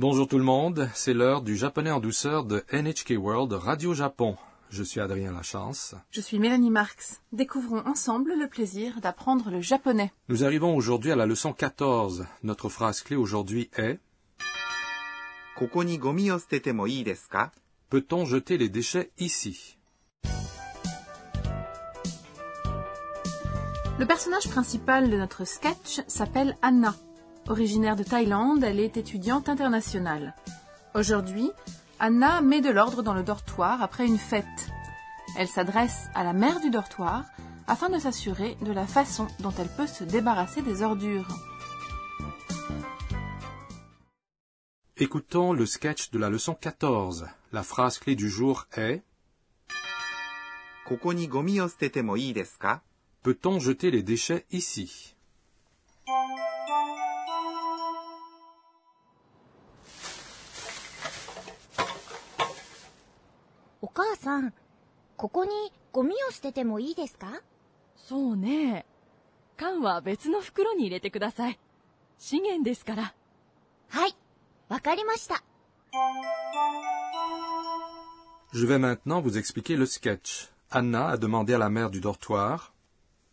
Bonjour tout le monde, c'est l'heure du japonais en douceur de NHK World Radio Japon. Je suis Adrien Lachance. Je suis Mélanie Marx. Découvrons ensemble le plaisir d'apprendre le japonais. Nous arrivons aujourd'hui à la leçon 14. Notre phrase clé aujourd'hui est Peut-on jeter les déchets ici? Le personnage principal de notre sketch s'appelle Anna. Originaire de Thaïlande, elle est étudiante internationale. Aujourd'hui, Anna met de l'ordre dans le dortoir après une fête. Elle s'adresse à la mère du dortoir afin de s'assurer de la façon dont elle peut se débarrasser des ordures. Écoutons le sketch de la leçon 14. La phrase clé du jour est Peut-on jeter les déchets ici? 母さん、ここにゴミを捨ててもいいですかそうね。缶は別の袋に入れてください。資源ですから。はい、わかりました。Je vais maintenant vous expliquer le sketch. Anna a demandé à la mère du dortoir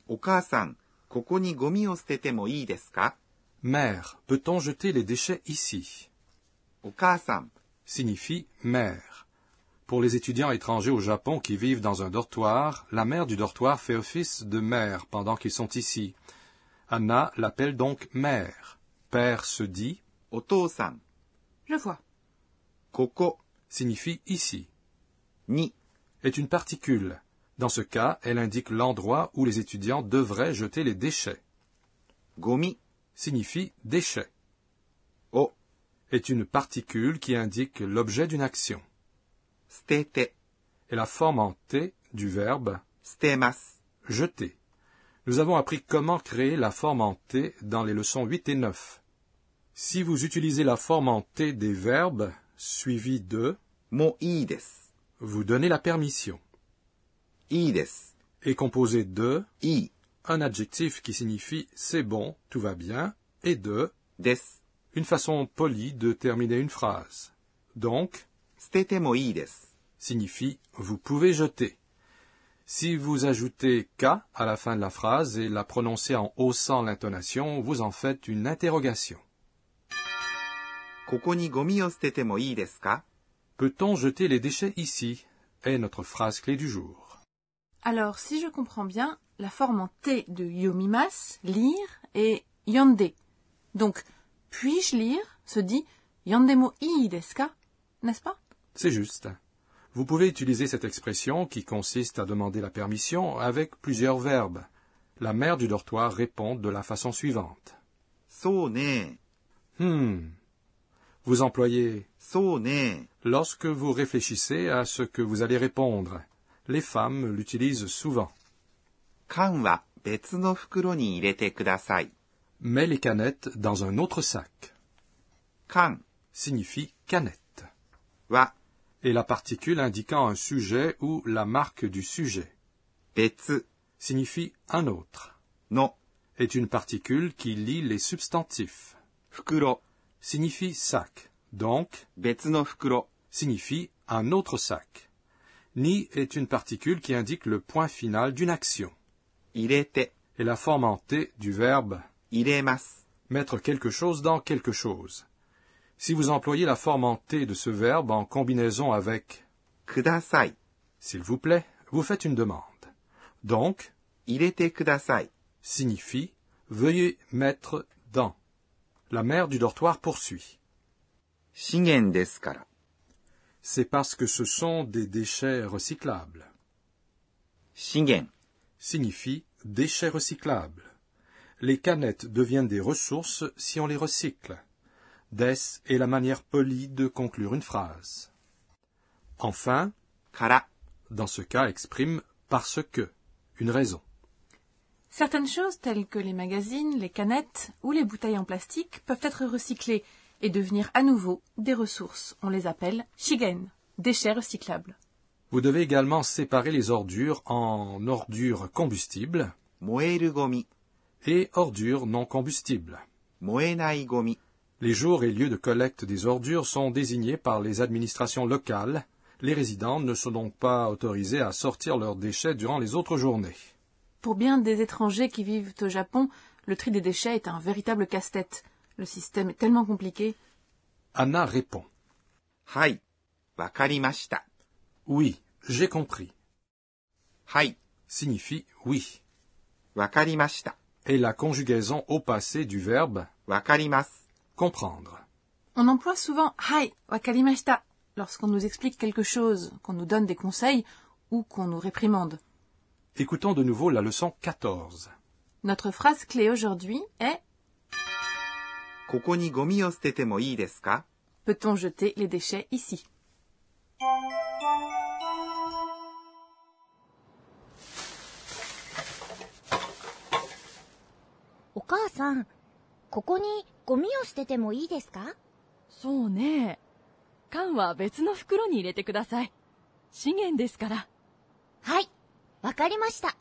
お母さん、ここにゴミを捨ててもいいですか Mère, peut-on jeter les déchets ici お母さん、signifie mère. Pour les étudiants étrangers au Japon qui vivent dans un dortoir, la mère du dortoir fait office de mère pendant qu'ils sont ici. Anna l'appelle donc mère. Père se dit Otosan. Je vois. Koko signifie ici. Ni est une particule. Dans ce cas, elle indique l'endroit où les étudiants devraient jeter les déchets. Gomi signifie déchet. O est une particule qui indique l'objet d'une action stete est la forme en T du verbe stemas, jeter. Nous avons appris comment créer la forme en T dans les leçons 8 et 9. Si vous utilisez la forme en T des verbes suivis de mon ides, vous donnez la permission. Ides est composé de i, un adjectif qui signifie c'est bon, tout va bien, et de des, une façon polie de terminer une phrase. Donc, signifie vous pouvez jeter. Si vous ajoutez K à la fin de la phrase et la prononcez en haussant l'intonation, vous en faites une interrogation. Peut-on jeter les déchets ici? est notre phrase clé du jour. Alors, si je comprends bien, la forme en T de yomimas, lire, est yande. Donc, puis-je lire? se dit yandemo i desu ka, n'est-ce pas? C'est juste. Vous pouvez utiliser cette expression qui consiste à demander la permission avec plusieurs verbes. La mère du dortoir répond de la façon suivante. Ne. Hmm. Vous employez ne lorsque vous réfléchissez à ce que vous allez répondre. Les femmes l'utilisent souvent. Kanwa. Mets les canettes dans un autre sac. Kan signifie canette. Wa et la particule indiquant un sujet ou la marque du sujet. Betsu signifie un autre. Non est une particule qui lie les substantifs. Fukuro signifie sac. Donc, betsu no fukuro signifie un autre sac. Ni est une particule qui indique le point final d'une action. Irete est la forme en T du verbe iremasu mettre quelque chose dans quelque chose. Si vous employez la forme en T de ce verbe en combinaison avec kudasai, s'il vous plaît, vous faites une demande. Donc, signifie veuillez mettre dans. La mère du dortoir poursuit. C'est parce que ce sont des déchets recyclables. Shingen signifie déchets recyclables. Les canettes deviennent des ressources si on les recycle des est la manière polie de conclure une phrase. Enfin, kara dans ce cas exprime parce que, une raison. Certaines choses telles que les magazines, les canettes ou les bouteilles en plastique peuvent être recyclées et devenir à nouveau des ressources. On les appelle shigen, déchets recyclables. Vous devez également séparer les ordures en ordures combustibles et ordures non combustibles. Les jours et lieux de collecte des ordures sont désignés par les administrations locales. Les résidents ne sont donc pas autorisés à sortir leurs déchets durant les autres journées. Pour bien des étrangers qui vivent au Japon, le tri des déchets est un véritable casse-tête. Le système est tellement compliqué. Anna répond. Oui, j'ai compris. Signifie oui. Wakarimashita est la conjugaison au passé du verbe Comprendre. On emploie souvent hai wakarimashita lorsqu'on nous explique quelque chose, qu'on nous donne des conseils ou qu'on nous réprimande. Écoutons de nouveau la leçon 14. Notre phrase clé aujourd'hui est Peut-on jeter les déchets ici? ゴミを捨ててもいいですかそうね。缶は別の袋に入れてください。資源ですから。はい。わかりました。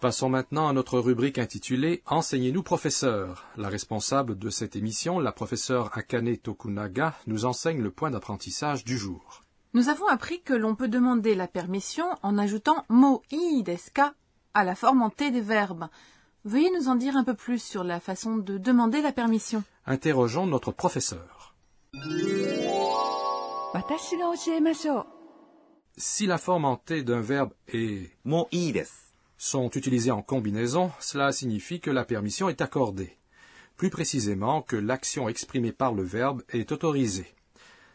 Passons maintenant à notre rubrique intitulée Enseignez-nous professeur. La responsable de cette émission, la professeure Akane Tokunaga, nous enseigne le point d'apprentissage du jour. Nous avons appris que l'on peut demander la permission en ajoutant mo i desu ka à la forme en T des verbes. Veuillez nous en dire un peu plus sur la façon de demander la permission. Interrogeons notre professeur. Si la forme en T d'un verbe et sont utilisées en combinaison, cela signifie que la permission est accordée. Plus précisément, que l'action exprimée par le verbe est autorisée.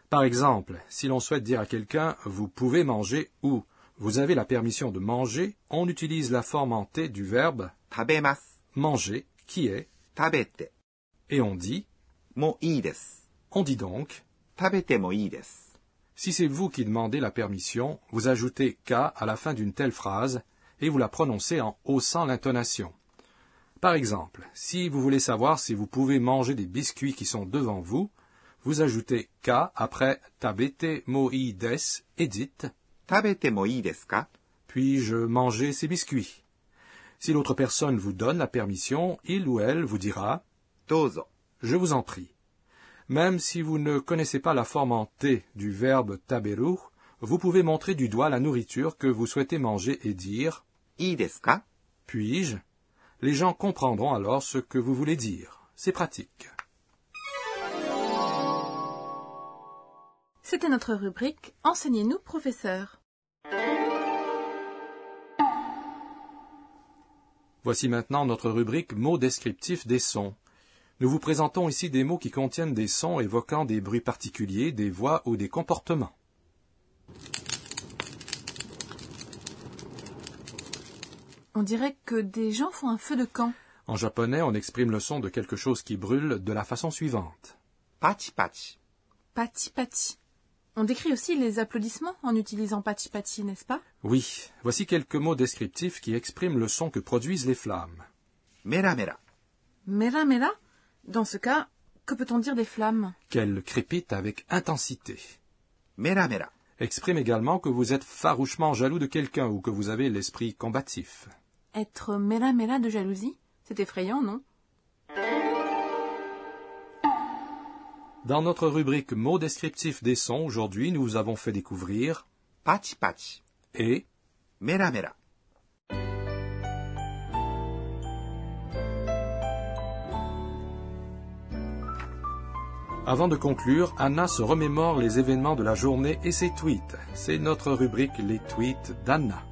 Par exemple, si l'on souhaite dire à quelqu'un vous pouvez manger ou vous avez la permission de manger, on utilise la forme en T du verbe manger, qui est tabete. Et on dit mo On dit donc tabete Si c'est vous qui demandez la permission, vous ajoutez ka à la fin d'une telle phrase et vous la prononcez en haussant l'intonation. Par exemple, si vous voulez savoir si vous pouvez manger des biscuits qui sont devant vous, vous ajoutez ka après tabete moides et dites puis-je manger ces biscuits? Si l'autre personne vous donne la permission, il ou elle vous dira Dozo. Je vous en prie. Même si vous ne connaissez pas la forme en T du verbe taberu, vous pouvez montrer du doigt la nourriture que vous souhaitez manger et dire Ideska. Puis-je? Les gens comprendront alors ce que vous voulez dire. C'est pratique. C'était notre rubrique Enseignez-nous, professeur. Voici maintenant notre rubrique mots descriptifs des sons. Nous vous présentons ici des mots qui contiennent des sons évoquant des bruits particuliers, des voix ou des comportements. On dirait que des gens font un feu de camp. En japonais, on exprime le son de quelque chose qui brûle de la façon suivante. Pati pati. Pati pati. On décrit aussi les applaudissements en utilisant pati pati, n'est-ce pas? Oui. Voici quelques mots descriptifs qui expriment le son que produisent les flammes. Mera mera. Mera mera? Dans ce cas, que peut-on dire des flammes? Qu'elles crépitent avec intensité. Mera mera. Exprime également que vous êtes farouchement jaloux de quelqu'un ou que vous avez l'esprit combatif. Être mera mera de jalousie? C'est effrayant, non? Dans notre rubrique mots descriptifs des sons, aujourd'hui, nous vous avons fait découvrir pachi pachi et mera mera. Avant de conclure, Anna se remémore les événements de la journée et ses tweets. C'est notre rubrique Les tweets d'Anna.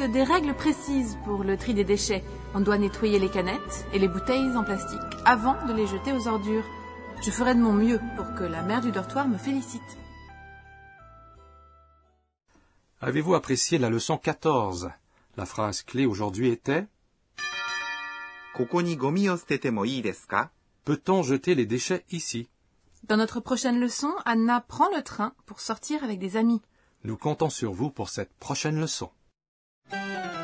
des règles précises pour le tri des déchets. On doit nettoyer les canettes et les bouteilles en plastique avant de les jeter aux ordures. Je ferai de mon mieux pour que la mère du dortoir me félicite. Avez-vous apprécié la leçon 14 La phrase clé aujourd'hui était Peut-on jeter les déchets ici? Dans notre prochaine leçon, Anna prend le train pour sortir avec des amis. Nous comptons sur vous pour cette prochaine leçon. Thank you.